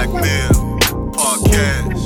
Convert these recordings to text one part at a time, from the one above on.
Black Male podcast.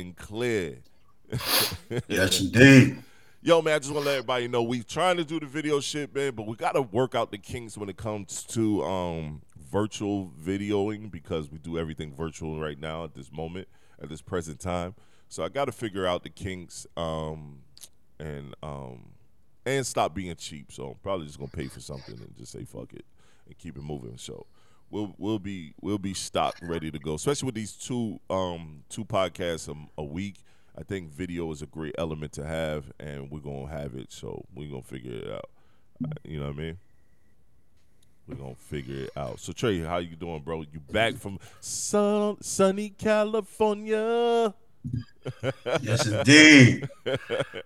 Motherfucking clear. Yes, indeed. Yo, man, I just want to let everybody know we trying to do the video shit, man, but we got to work out the kinks when it comes to um virtual videoing because we do everything virtual right now at this moment, at this present time. So I got to figure out the kinks um and um and stop being cheap. So I'm probably just gonna pay for something and just say fuck it and keep it moving. So we'll we'll be we'll be stocked ready to go, especially with these two um two podcasts a, a week. I think video is a great element to have, and we're gonna have it. So we're gonna figure it out. You know what I mean? We're gonna figure it out. So Trey, how you doing, bro? You back from sun, sunny California? Yes, indeed.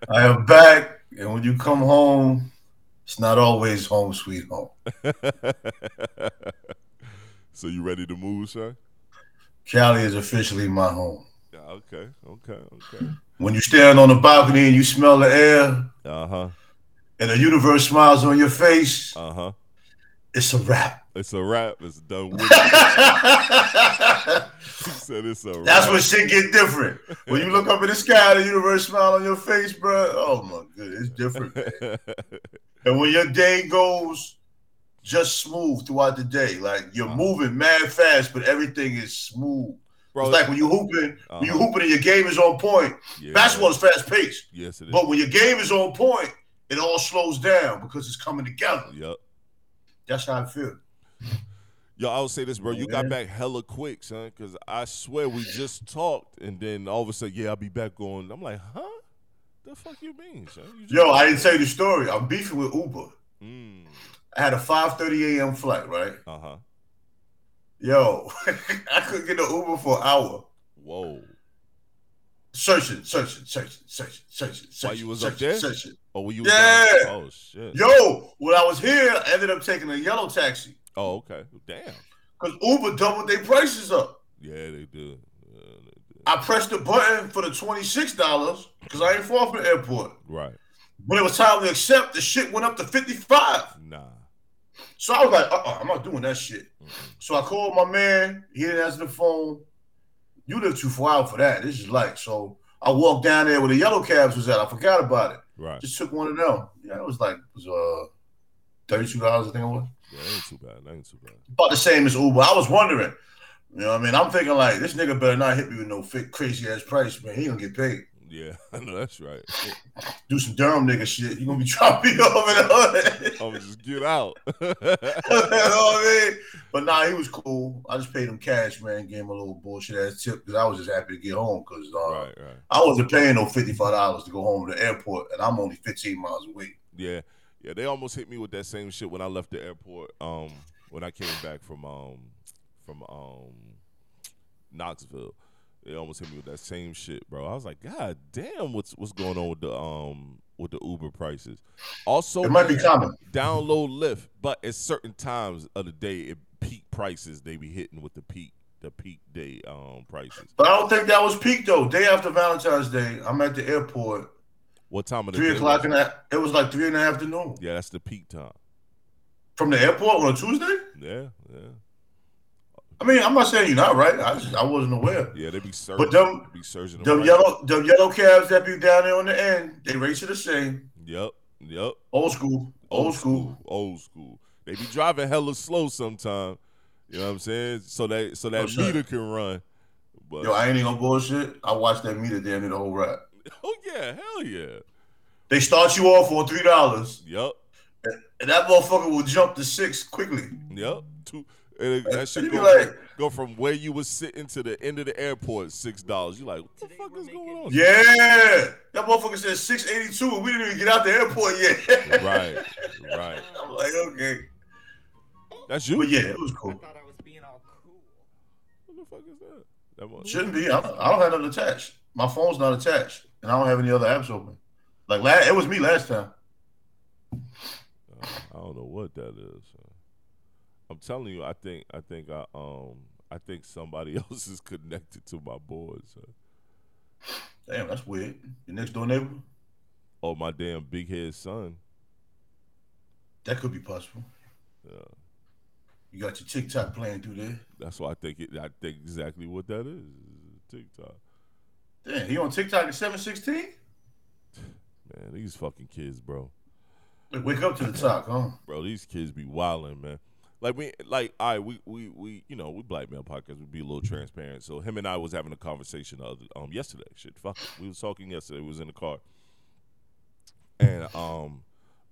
I am back. And when you come home, it's not always home sweet home. so you ready to move, sir? Cali is officially my home. Yeah. Okay. Okay. Okay. When you stand on the balcony and you smell the air Uh huh. and the universe smiles on your face, Uh huh. it's a wrap. It's a wrap. It's done with. said it's a wrap. That's when shit get different. When you look up in the sky, the universe smile on your face, bro. Oh my goodness, it's different. Man. And when your day goes just smooth throughout the day, like you're Uh-huh. moving mad fast, but everything is smooth. Bro, It's like when you hooping, when you Uh-huh. hooping and your game is on point. yeah. Basketball is fast paced, Yes, it is. but when your game is on point, it all slows down because it's coming together. Yep. That's how I feel. Yo, I would say this, bro. You got back hella quick, son. Because I swear we just talked, and then all of a sudden, yeah, I'll be back on. I'm like, huh? The fuck you mean, son? You Yo, I didn't tell you the story. I'm beefing with Uber. Mm. I had a 5:30 a.m. flight, right? Uh huh. Yo, I couldn't get an Uber for an hour. Whoa. Searching, searching, searching, searching, searching, searching. you was searching, up there? Searching. Oh, were you? Yeah. down- Oh shit. Yo, when I was here, I ended up taking a yellow taxi Oh, okay. Damn. because Uber doubled their prices up. Yeah, they do. Yeah, they do. I pressed the button for the $26 because I ain't far from the airport. Right. When it was time to accept, the shit went up to 55 Nah. So I was like, uh-uh, I'm not doing that shit. Mm-mm. So I called my man. He didn't answer the phone. You live too far out for that. This is like, so I walked down there where the yellow cabs was at. I forgot about it. Right. Just took one of them. Yeah, it was like, it was uh, $32, I think it was. Yeah, that ain't too bad. That ain't too bad. About the same as Uber. I was wondering. You know what I mean? I'm thinking like, this nigga better not hit me with no fake crazy ass price, man. He gonna get paid. Yeah, I know that's right. Do some Durham nigga shit. You gonna be dropping me off the hood. I'm gonna just get out. you know I mean? But nah, he was cool. I just paid him cash, man. Gave him a little bullshit ass tip because I was just happy to get home because uh, right, right. I wasn't paying no fifty five dollars to go home to the airport, and I'm only fifteen miles away. Yeah, yeah. They almost hit me with that same shit when I left the airport. Um, when I came back from um, from um, Knoxville, they almost hit me with that same shit, bro. I was like, God damn, what's what's going on with the um with the Uber prices? Also, It might be common. download Lyft, but at certain times of the day, it peak prices they be hitting with the peak the peak day um prices. But I don't think that was peak though. Day after Valentine's Day, I'm at the airport. What time of the Three day o'clock in it? the it was like three in the afternoon. Yeah, that's the peak time. From the airport on a Tuesday? Yeah, yeah, I mean, I'm not saying you're not right. I just I wasn't aware. yeah. They be surging. But them- be surging. Them right. yellow them yellow cabs that be down there on the end, they race you the same. Yep, yep. Old school. Old school. old school. They be driving hella slow sometimes. You know what I'm saying? So that so that Oh, meter can run. But Yo, I ain't even gonna bullshit. I watched that meter damn near the whole ride. oh yeah, hell yeah. They start you off on three dollars, Yep, and that motherfucker will jump to six quickly. yep. Two. And it- that shit You be go, like- from, go from where you was sitting to the end of the airport, six dollars. You like, what the fuck is going on? Yeah, that motherfucker said six eighty two, and we didn't even get out the airport yet. Right, right. I'm like, okay, That's you. but yeah, it was cool. I cool. thought I was being all cool. What the fuck is that? That one- Shouldn't be. I, I don't have nothing attached. My phone's not attached, and I don't have any other apps open. Like last, it was me last time. Uh, I don't know what that is. I'm telling you, I think, I think, I um, I think somebody else is connected to my boards. uh. Damn, that's weird. Your next door neighbor? Oh, my damn big head son. That could be possible. Yeah. You got your TikTok playing through there. That's why I think it. I think exactly what that is. TikTok. Damn, he on TikTok at seven sixteen. Man, these fucking kids, bro. Wake up to the talk, huh? Bro, these kids be wilding, man. Like we, like I, we, we, we, you know, we black male podcast. We be a little transparent. So him and I was having a conversation the other, um, yesterday. Shit, fuck. We was talking yesterday. We was in the car, and um,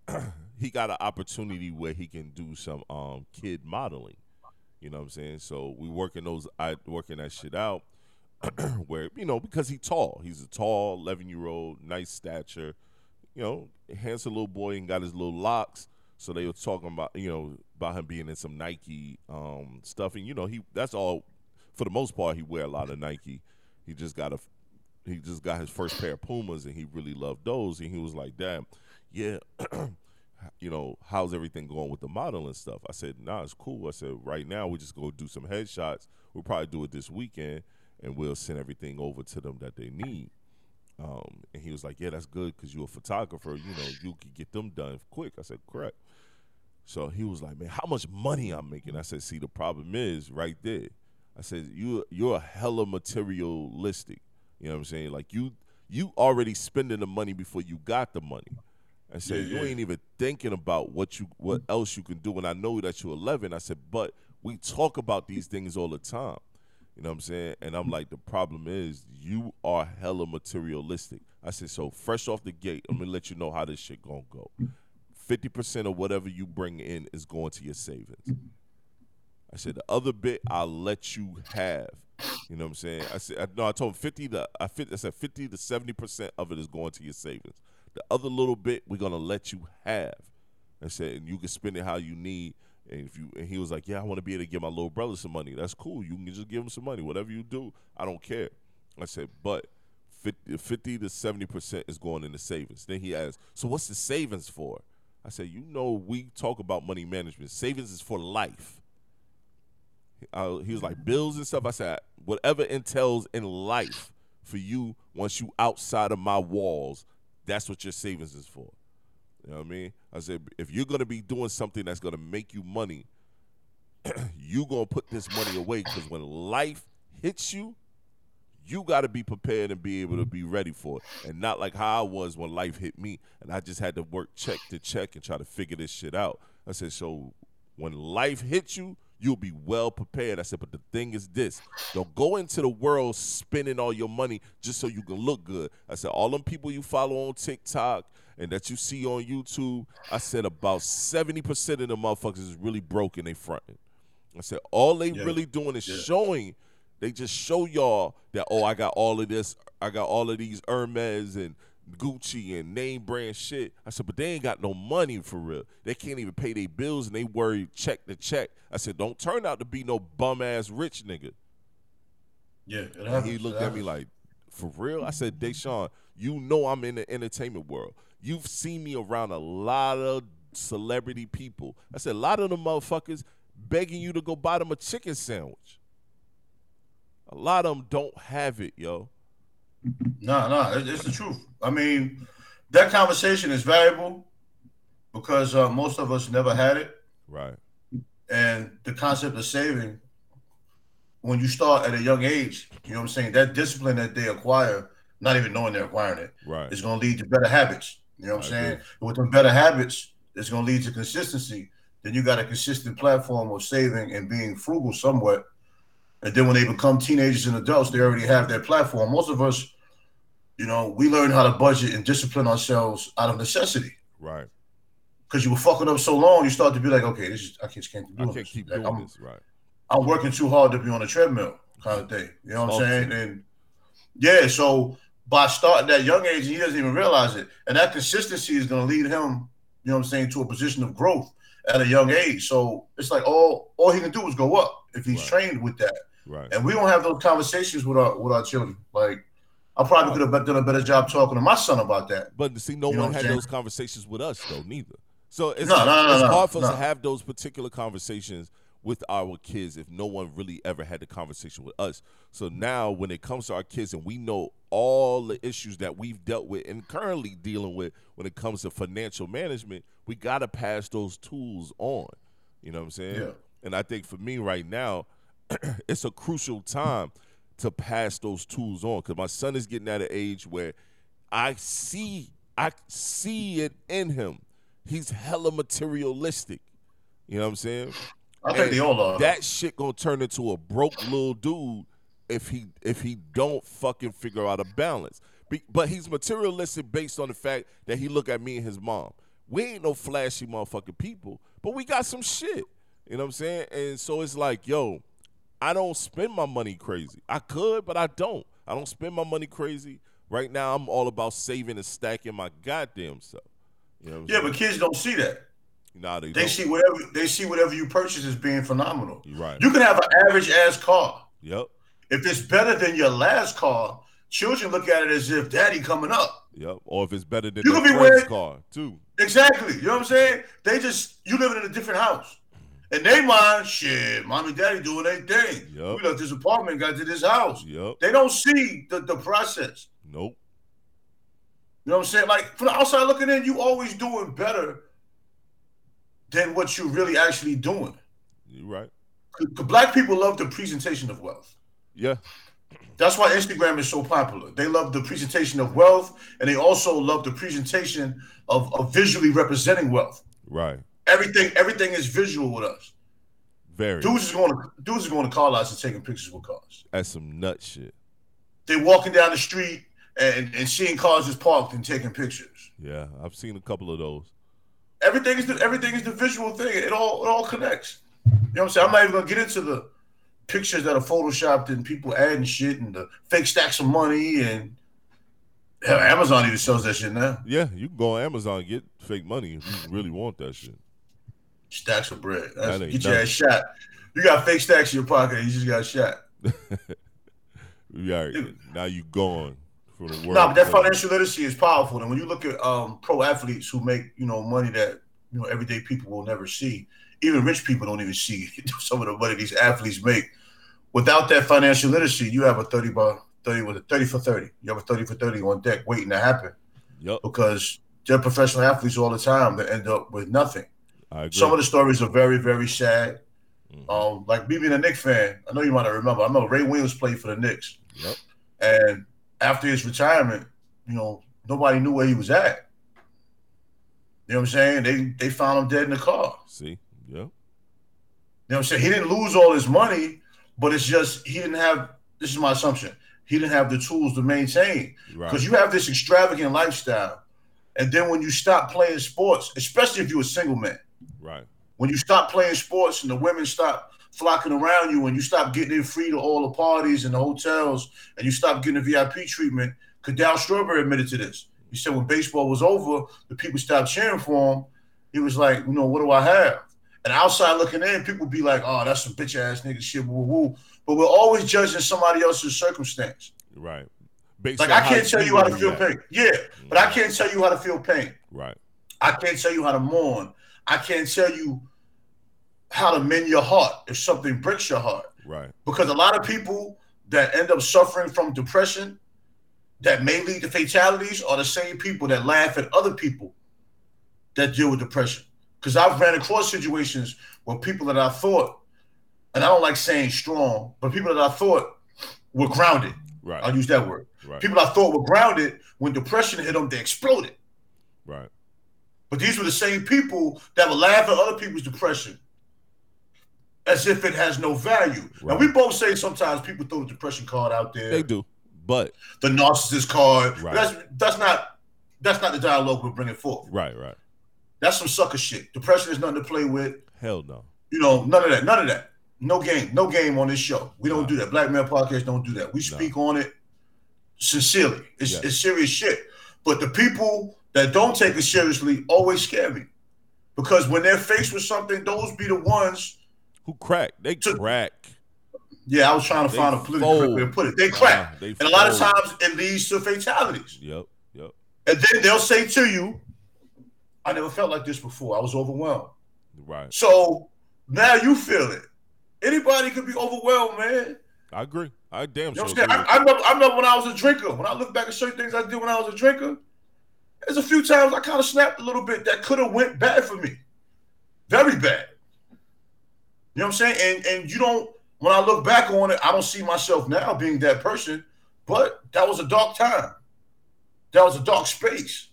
he got an opportunity where he can do some um kid modeling. You know what I'm saying? So we working those, I working that shit out. where you know because he tall, he's a tall 11 year old, nice stature, you know, handsome little boy and got his little locks. So they were talking about you know about him being in some Nike um, stuff, and you know he that's all for the most part he wear a lot of Nike. He just got a he just got his first pair of Pumas and he really loved those, and he was like, "Damn, yeah." you know, how's everything going with the modeling stuff? I said, nah, it's cool. I said, right now we just go do some headshots. We'll probably do it this weekend and we'll send everything over to them that they need. Um, and he was like, yeah, that's good because you're a photographer. You know, you could get them done quick. I said, correct. So he was like, man, how much money I'm making? I said, see, the problem is right there. I said, you you're a hella materialistic. You know what I'm saying? Like you you already spending the money before you got the money. I said, Yeah, you yeah. ain't even thinking about what you what else you can do. And I know that you're 11. I said, but we talk about these things all the time. You know what I'm saying? And I'm like, the problem is you are hella materialistic. I said, so fresh off the gate, I'm gonna let you know how this shit gonna go. Fifty percent of whatever you bring in is going to your savings. I said the other bit I'll let you have. You know what I'm saying? I said I, no. I told him fifty to I, I said fifty to seventy percent of it is going to your savings. The other little bit we're gonna let you have. I said and you can spend it how you need. And if you and he was like, yeah, I want to be able to give my little brother some money. That's cool. You can just give him some money. Whatever you do, I don't care. I said, but 50, 50 to seventy percent is going into savings. Then he asked, so what's the savings for? I said, you know, we talk about money management. Savings is for life. Uh, he was like bills and stuff. I said, whatever entails in life for you, once you outside of my walls, that's what your savings is for. You know what I mean? I said, if you're gonna be doing something that's gonna make you money, you gonna put this money away because when life hits you, you got to be prepared and be able to be ready for it, and not like how I was when life hit me, and I just had to work check to check and try to figure this shit out. I said, so when life hits you, you'll be well prepared. I said, but the thing is this: don't go into the world spending all your money just so you can look good. I said, all them people you follow on TikTok and that you see on YouTube, I said about seventy percent of the motherfuckers is really broke and they fronting. I said, all they Yeah. really doing is Yeah. showing. They just show y'all that oh, I got all of this, I got all of these Hermes and Gucci and name brand shit. I said, but they ain't got no money for real. They can't even pay their bills and they worry check to check. I said, don't turn out to be no bum ass rich nigga. Yeah, it And happens. he looked at me like, for real? I said, Deshaun, you know I'm in the entertainment world. You've seen me around a lot of celebrity people. I said, a lot of them motherfuckers begging you to go buy them a chicken sandwich. A lot of them don't have it, yo. No, no, it- it's the truth. I mean, that conversation is valuable because uh, most of us never had it, Right. and the concept of saving. When you start at a young age, you know what I'm saying. That discipline that they acquire, not even knowing they're acquiring it, Right. is going to lead to better habits. You know what I'm I saying? agree. With them better habits, it's going to lead to consistency. Then you got a consistent platform of saving and being frugal somewhat. And then when they become teenagers and adults, they already have their platform. Most of us, you know, we learn how to budget and discipline ourselves out of necessity. Right. Because you were fucking up so long, you start to be like, okay, this is I just can't do I this. keep Like, doing I'm- this. Right. I'm working too hard to be on a treadmill kind of thing. You know what I'm saying? And yeah, so by starting that young age, he doesn't even realize it. And that consistency is going to lead him, you know what I'm saying, to a position of growth at a young age. So it's like all all he can do is go up if he's Right. trained with that. Right. And we don't have those conversations with our with our children. Like I probably could have done a better job talking to my son about that. But see, no You one had those conversations with us though, neither. So it's, No, no, no, it's hard for us to have those particular conversations with our kids if no one really ever had the conversation with us. So now when it comes to our kids and we know all the issues that we've dealt with and currently dealing with when it comes to financial management, we gotta pass those tools on. You know what I'm saying? Yeah. And I think for me right now, it's a crucial time to pass those tools on because my son is getting at an age where I see I see it in him. He's hella materialistic. You know what I'm saying? I think And they all are. That shit gonna turn into a broke little dude if he if he don't fucking figure out a balance. Be, but he's materialistic based on the fact that he look at me and his mom. We ain't no flashy motherfucking people, but we got some shit. You know what I'm saying? And so it's like, yo, I don't spend my money crazy. I could, but I don't. I don't spend my money crazy. Right now, I'm all about saving and stacking my goddamn self. You know yeah, saying? but kids don't see that. nah, they, They don't. see whatever they see whatever you purchase as being phenomenal. You're right. You can have an average ass car. Yep. If it's better than your last car, children look at it as if daddy coming up. Yep. Or if it's better than You their could be wearing- car, too. Exactly. You know what I'm saying? They just you living in a different house. And they mind, shit, mommy and daddy doing their thing. Yup. We left this apartment, got to this house. Yep. They don't see the, the process. Nope. You know what I'm saying? Like from the outside looking in, you always doing better than what you're really actually doing. You're right. Black people love the presentation of wealth. Yeah. That's why Instagram is so popular. They love the presentation of wealth, and they also love the presentation of, of visually representing wealth. Right. Everything, everything is visual with us. Very. Dudes is going to dudes is going to car lots and taking pictures with cars. That's some nut shit. They walking down the street and, and seeing cars just parked and taking pictures. Yeah. I've seen a couple of those. Everything is the everything is the visual thing. It all it all connects. You know what I'm saying? I'm not even gonna get into the pictures that are photoshopped and people adding shit and the fake stacks of money and hell, Amazon even sells that shit now. Yeah. You can go on Amazon and get fake money if you really want that shit. Stacks of bread. That's, get your ass shot. You got fake stacks in your pocket you just got shot. Yeah. Now you gone from the world. No, but that financial literacy is powerful. And when you look at um, pro athletes who make you know money that you know everyday people will never see, even rich people don't even see some of the money these athletes make. Without that financial literacy, you have a thirty by thirty with a thirty for thirty. You have a thirty for thirty on deck waiting to happen Yep. because they're professional athletes all the time that end up with nothing. Some of the stories are very very sad. Mhm. Um, like me being a Knicks fan, I know you might not remember. I know Ray Williams played for the Knicks. Yep. And after his retirement, you know, nobody knew where he was at. You know what I'm saying? They they found him dead in the car. See? Yep. You know what I'm saying? He didn't lose all his money, but it's just he didn't have this is my assumption. He didn't have the tools to maintain. Right. Because you have this extravagant lifestyle. And then when you stop playing sports, especially if you're a single man, right. when you stop playing sports and the women stop flocking around you and you stop getting in free to all the parties and the hotels and you stop getting the VIP treatment, Darryl Strawberry admitted to this. He said when baseball was over, the people stopped cheering for him. He was like, you know, what do I have? And outside looking in, people be like, oh, that's some bitch ass nigga shit, woo woo. But we're always judging somebody else's circumstance. Right. Based Like I can't tell you how to feel react. pain. Yeah, but I mm. can't tell you how to feel pain. Right. I can't tell you how to mourn. I can't tell you how to mend your heart if something breaks your heart. Right. Because a lot of people that end up suffering from depression that may lead to fatalities are the same people that laugh at other people that deal with depression. Because I've ran across situations where people that I thought, and I don't like saying strong, but people that I thought were grounded. Right. I'll use that word. Right. People I thought were grounded, when depression hit them, they exploded. Right. But these were the same people that would laugh at other people's depression as if it has no value. Right. And we both say sometimes people throw the depression card out there, They do. But the narcissist card. Right. That's that's not that's not the dialogue we're bringing forth. right, right. That's some sucker shit. Depression is nothing to play with. Hell no. You know, none of that. None of that. no game, no game on this show. We don't Nah. do that. Black Man Podcast don't do that. We Nah. speak on it sincerely. It's, Yeah. it's serious shit. But the people that don't take it seriously always scare me. Because when they're faced with something, those be the ones. Who crack? They To- crack. Yeah, I was trying to They find a political way to put it. They crack. Nah, they and a lot of times it leads to fatalities. Yep. Yep. And then they'll say to you, I never felt like this before. I was overwhelmed. Right. So now you feel it. Anybody could be overwhelmed, man. I agree. I damn You know sure. what I'm I, I, remember, I remember when I was a drinker. When I look back at certain things I did when I was a drinker, there's a few times I kind of snapped a little bit that could have went bad for me, very bad. You know what I'm saying? And and you don't. When I look back on it, I don't see myself now being that person. But that was a dark time. That was a dark space.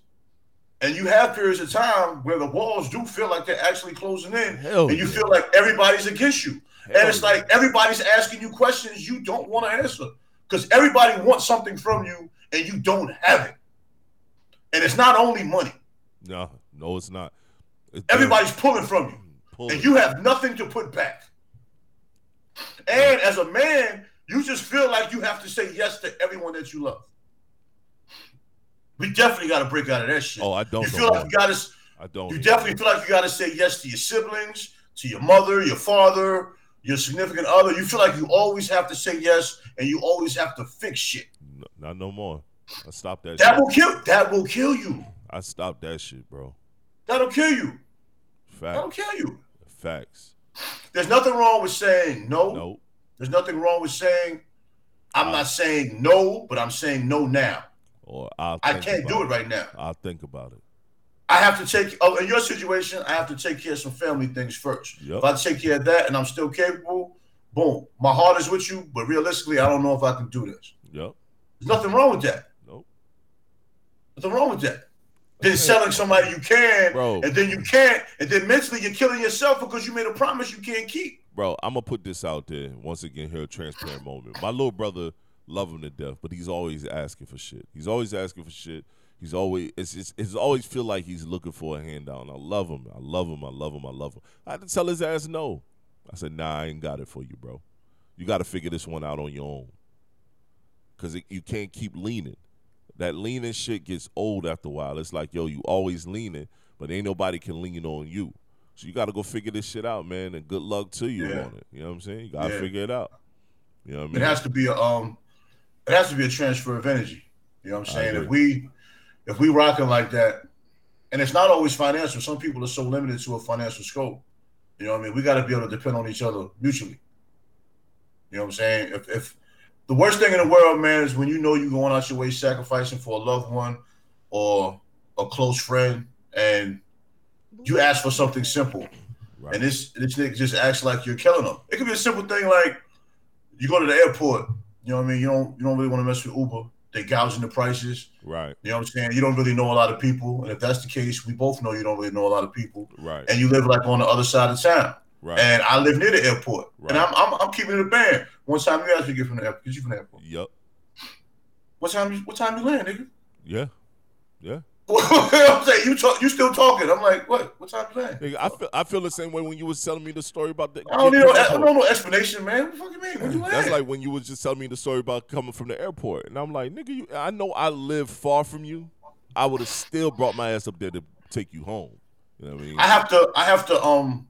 And you have periods of time where the walls do feel like they're actually closing in, Hell and you yeah. feel like everybody's against you. Hell And it's yeah. like everybody's asking you questions you don't want to answer because everybody wants something from you and you don't have it. And it's not only money, no, no, it's not. It's everybody's pulling from you Pull and you have nothing to put back. And as a man, you just feel like you have to say yes to everyone that you love. We definitely got to break out of that shit. Oh, I don't. you feel like you got to. I don't. You definitely feel like you got to say yes to your siblings, to your mother, your father, your significant other. You feel like you always have to say yes, and you always have to fix shit. No, not no more. I stopped that. That shit. will kill. That will kill you. I stopped that shit, bro. That'll kill you. That'll Facts. kill you. Facts. There's nothing wrong with saying no. Nope. There's nothing wrong with saying. I'm Uh, not saying no, but I'm saying no now. Or I'll. I can't do about it right now. I'll think about it. I have to take. Oh, in your situation, I have to take care of some family things first. Yep. If I take care of that and I'm still capable, boom, my heart is with you. But realistically, I don't know if I can do this. Yep. There's nothing wrong with that. Nothing wrong with that. Then selling somebody you can, Bro. and then you can't, and then mentally you're killing yourself because you made a promise you can't keep. Bro, I'm gonna put this out there once again here, a transparent moment. My little brother love him to death, but he's always asking for shit. He's always asking for shit. He's always it's it's, it's always feel like he's looking for a handout. And I love him. I love him. I love him. I love him. I had to tell his ass no. I said, Nah, I ain't got it for you, bro. You got to figure this one out on your own. Cause it, you can't keep leaning. That leaning shit gets old after a while. It's like, yo, you always leaning, but ain't nobody can lean on you. So you got to go figure this shit out, man. And good luck to you Yeah. on it. You know what I'm saying? You got to Yeah. figure it out. You know what I mean? It has to be a um, it has to be a transfer of energy. You know what I'm saying? If we if we rocking like that, and it's not always financial. Some people are so limited to a financial scope. You know what I mean? We got to be able to depend on each other mutually. You know what I'm saying? If if the worst thing in the world, man, is when you know you're going out your way sacrificing for a loved one or a close friend, and you ask for something simple, Right. and this this nigga just acts like you're killing them. It could be a simple thing like you go to the airport. You know what I mean? You don't you don't really want to mess with Uber. They gouging the prices. right. You know what I'm saying? You don't really know a lot of people, and if that's the case, we both know you don't really know a lot of people, Right. and you live like on the other side of town. Right. And I live near the airport, and Right. I'm, I'm I'm keeping it a band. One time you asked me to get from the airport, get you from the airport. Yep. What time? You, what time you land, nigga? Yeah. Yeah. what I'm saying? You talk, you still talking? I'm like, what? What time you land? Nigga, I feel I feel the same way when you was telling me the story about the. I don't need no, I don't no explanation, man. What the fuck you mean? When you land? That's like when you was just telling me the story about coming from the airport, and I'm like, nigga, you, I know I live far from you. I would have still brought my ass up there to take you home. You know what I mean? I have to I have to um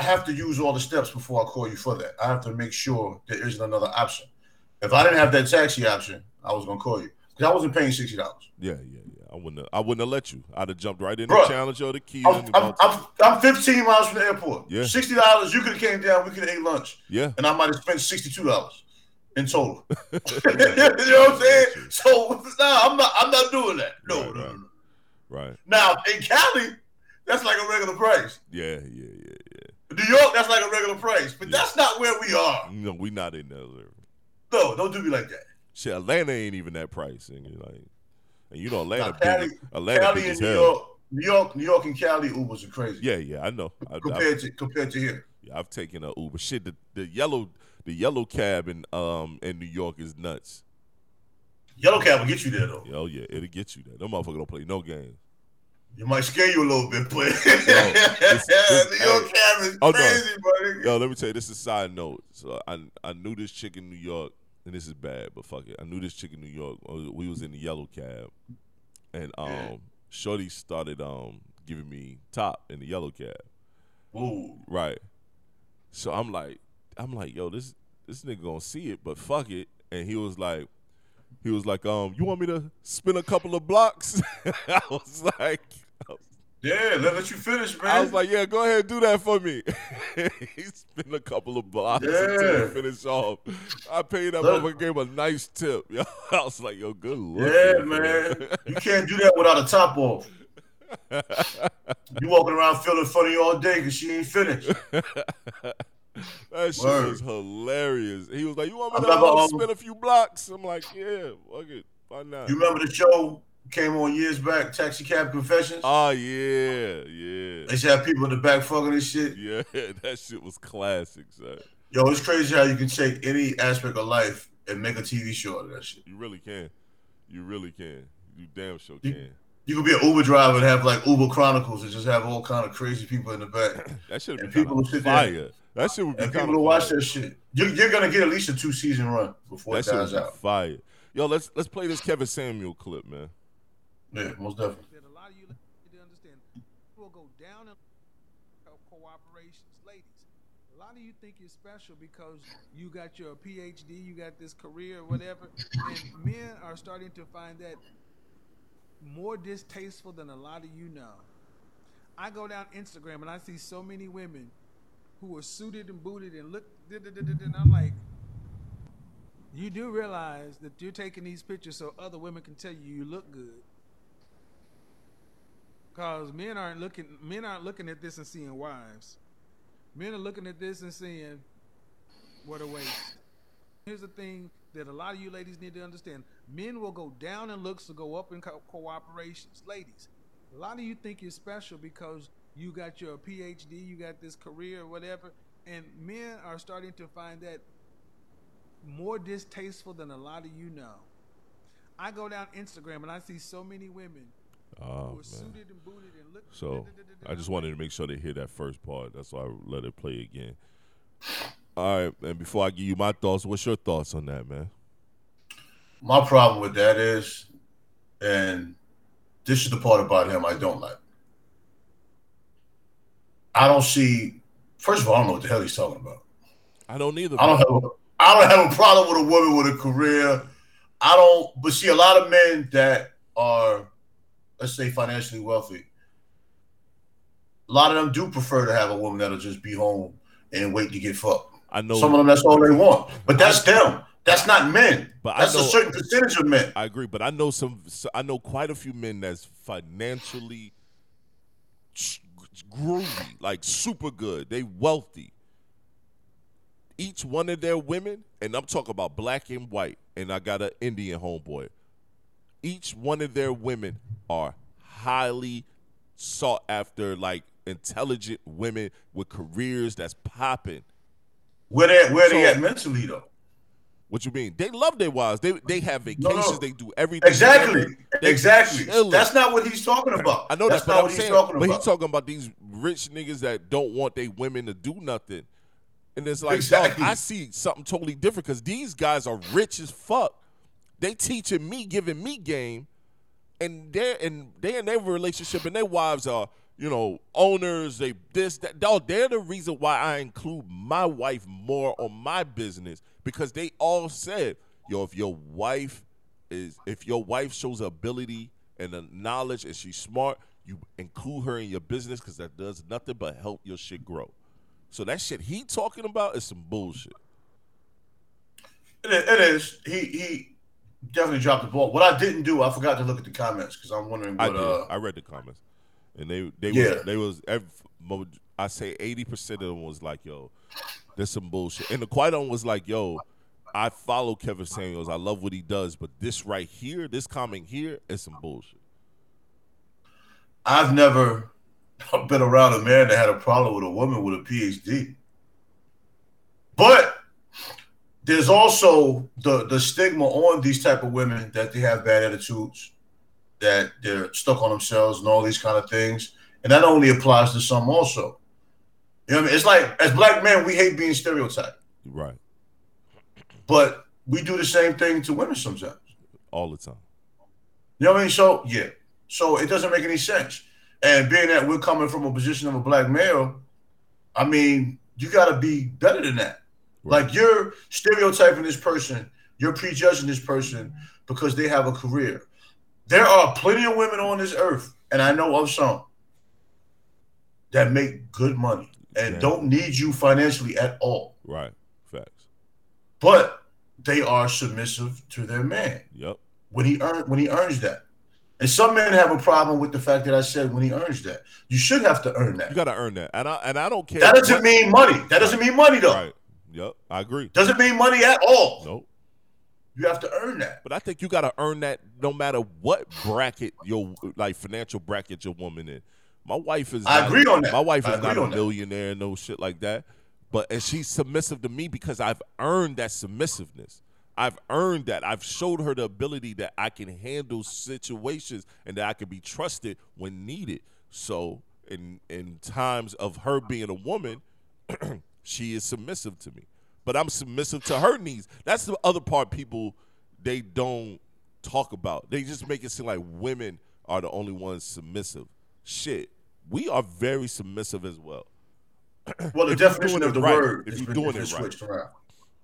I have to use all the steps before I call you for that. I have to make sure there isn't another option. If I didn't have that taxi option, I was gonna call you because I wasn't paying sixty dollars. yeah, yeah, yeah. I wouldn't. Have, I wouldn't have let you. I'd have jumped right in Bruh, the challenge or the key. I'm, I'm, I'm, I'm 15 miles from the airport. Yeah. Sixty dollars, you could have came down. We could have ate lunch, yeah, and I might have spent sixty two dollars in total. you know what I'm saying? So nah, I'm not. I'm not doing that. No, Right, no, right. no, right. Now in Cali, that's like a regular price. Yeah, yeah, yeah. New York, that's like a regular price. But Yeah. that's not where we are. No, we not in there. No, don't do me like that. Shit, Atlanta ain't even that price, and like, and you know Atlanta Nah, Cali- big. Atlanta Cali big and New. York, New York, New York and Cali Ubers are crazy Yeah, yeah, I know. I, I, compared to compared to here. Yeah, I've taken a Uber. Shit, the, the yellow the yellow cab in um in New York is nuts. Yellow cab will get you there though. Oh yeah, it'll get you there. Them motherfucker don't play no games. You might scare you a little bit, but this- this- New York hey. is Oh, no. crazy, buddy. Yo, let me tell you, this is a side note. So I I knew this chick in New York, and this is bad, but fuck it. I knew this chick in New York. uh, We was in the yellow cab, and um, Yeah. Shorty started um giving me top in the yellow cab. Ooh. Right. So I'm like, I'm like, yo, this this nigga gonna see it, but fuck it. And he was like, he was like, um, you want me to spin a couple of blocks? I was like, Yeah, let, let you finish, man. I was like, yeah, go ahead, do that for me. he spin a couple of blocks until he finish off. I paid Look. motherfucker, gave him a nice tip. Yo, I was like, yo, good luck. yeah, man. You can't do that without a top off. You walking around feeling funny all day because she ain't finished. That shit Word. was hilarious. He was like, "You want me to um, spin a few blocks?" I'm like, "Yeah, fuck it, why not?" You remember the show came on years back, Taxi Cab Confessions? Oh yeah, yeah, They to have people in the back fucking this shit. yeah. That shit was classic, son. Yo, it's crazy how you can take any aspect of life and make a TV show out of that shit. You really can. You really can. You damn sure You- can. You could be an Uber driver and have like Uber Chronicles and just have all kind of crazy people in the back. That should be people who sit there- fire. That shit would be And people of watch fire. that shit. You're, you're gonna get at least a two season run before That it dies out. fire. Yo, let's let's play this Kevin Samuel clip, man. Yeah, most definitely. that a lot of you need to understand will go down co- cooperations ladies. A lot of you think you're special because you got your phd you got this career whatever and men are starting to find that more distasteful than a lot of you know. I go down instagram and i see so many women who are suited and booted and look and i'm like you do realize that you're taking these pictures so other women can tell you you look good Cause men aren't looking men aren't looking at this and seeing wives. Men are looking at this and seeing what a waste. Here's the thing that a lot of you ladies need to understand. Men will go down in looks to go up in co- cooperations. Ladies, a lot of you think you're special because you got your PhD, you got this career or whatever, and men are starting to find that more distasteful than a lot of you know. I go down Instagram and I see so many women Oh man. suited and booted and look. So I just wanted to make sure they hear that first part. That's why I let it play again. All right, and before I give you my thoughts, what's your thoughts on that, man? My problem with that is, and this is the part about him I don't like. I don't see. First of all, I don't know what the hell he's talking about. I don't either. I don't have. A, I don't have a problem with a woman with a career. I don't. But see, a lot of men that are, let's say, financially wealthy, a lot of them do prefer to have a woman that'll just be home and wait to get fucked. I know. Some of them, that's all they want. But that's them. That's not men. But I that's a certain percentage of men. I agree, but I know some. I know quite a few men that's financially groovy, like super good. They wealthy. Each one of their women, and I'm talking about black and white, and I got an Indian homeboy. Each one of their women are highly sought after, like intelligent women with careers that's popping. Where they where they at mentally though? What you mean? They love their wives. They they have vacations. no. They do everything. Exactly. They Exactly. chilling. That's not what he's talking about. I know that's that, but not I'm what he's saying, talking but about. he's talking about these rich niggas that don't want their women to do nothing, and it's like, Exactly. I see something totally different because these guys are rich as fuck. They teaching me, giving me game, and they're and they in their relationship, and their wives are, you know, owners. They this that. Dog, they're the reason why I include my wife more on my business because they all said, yo, if your wife is if your wife shows ability and the knowledge and she's smart, you include her in your business because that does nothing but help your shit grow. So that shit he talking about is some bullshit. It is, it is. He he definitely dropped the ball. What I didn't do, I forgot to look at the comments because I'm wondering I what. did. Uh, I read the comments, and they they Yeah. was they was ev- mo- I say eighty percent of them was like, yo, there's some bullshit, and the quiet one was like, yo, I follow Kevin Samuels. I love what he does, but this right here, this comment here, is some bullshit. I've never been around a man that had a problem with a woman with a PhD. But there's also the the stigma on these type of women that they have bad attitudes, that they're stuck on themselves and all these kind of things. And that only applies to some also. You know what I mean? It's like as black men, we hate being stereotyped, Right. but we do the same thing to women sometimes. All the time. You know what I mean? So yeah. So it doesn't make any sense. And being that we're coming from a position of a black male, I mean, you gotta be better than that. Right. Like you're stereotyping this person, you're prejudging this person because they have a career. There are plenty of women on this earth, and I know of some that make good money and Yeah. don't need you financially at all. Right. Facts. But they are submissive to their man Yep. when he earn when he earns that. And some men have a problem with the fact that I said when he earns that. You should have to earn that. You gotta earn that. And I and I don't care. That doesn't what- mean money. That doesn't mean money though. Right. Yep. I agree. Doesn't mean money at all. Nope. You have to earn that. But I think you gotta earn that no matter what bracket your like financial bracket your woman in. My wife is. I not- agree on that. My wife I is not a millionaire, no shit like that. But and she's submissive to me because I've earned that submissiveness. I've earned that. I've showed her the ability that I can handle situations and that I can be trusted when needed. So in in times of her being a woman, she is submissive to me. But I'm submissive to her needs. That's the other part people they don't talk about. They just make it seem like women are the only ones submissive. Shit. We are very submissive as well. Well, the definition of the right, word if you're doing it right. switched around.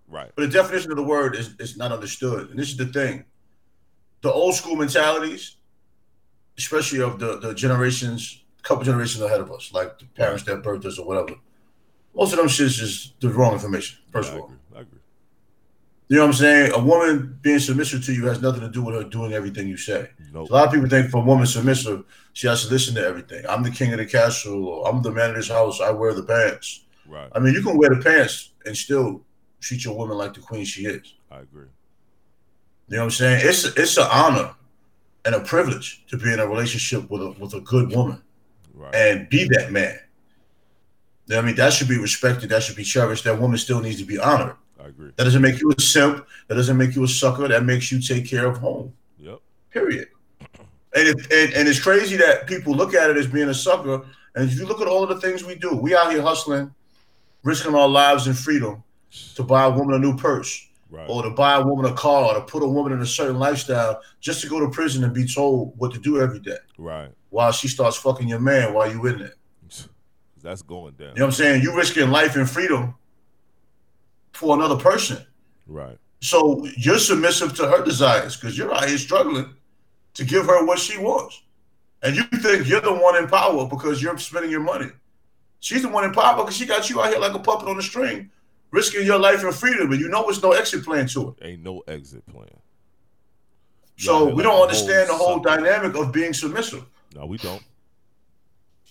Right. But the definition of the word is, is not understood. And this is the thing. The old school mentalities, especially of the, the generations, couple generations ahead of us, like the parents that birthed us or whatever, most of them shit's just the wrong information, first I of all. agree. I agree. You know what I'm saying? A woman being submissive to you has nothing to do with her doing everything you say. Nope. A lot of people think for a woman submissive, she has to listen to everything. I'm the king of the castle, or I'm the man of this house, I wear the pants. Right. I mean, you can wear the pants and still treat your woman like the queen she is. I agree. You know what I'm saying? It's it's an honor and a privilege to be in a relationship with a with a good woman Right. and be that man. You know what I mean, that should be respected. That should be cherished. That woman still needs to be honored. I agree. That doesn't make you a simp. That doesn't make you a sucker. That makes you take care of home. Yep. Period. And, it, and and it's crazy that people look at it as being a sucker. And if you look at all of the things we do, we out here hustling, risking our lives and freedom to buy a woman a new purse, Right. or to buy a woman a car, or to put a woman in a certain lifestyle, just to go to prison and be told what to do every day, Right. while she starts fucking your man while you in there. That's going down. You know what I'm saying? You risking life and freedom for another person. Right. So you're submissive to her desires because you're out here struggling to give her what she wants. And you think you're the one in power because you're spending your money. She's the one in power because she got you out here like a puppet on a string, risking your life and freedom, and you know there's no exit plan to it. Ain't no exit plan. So Yeah, we like don't understand the whole sucker. dynamic of being submissive. No, we don't.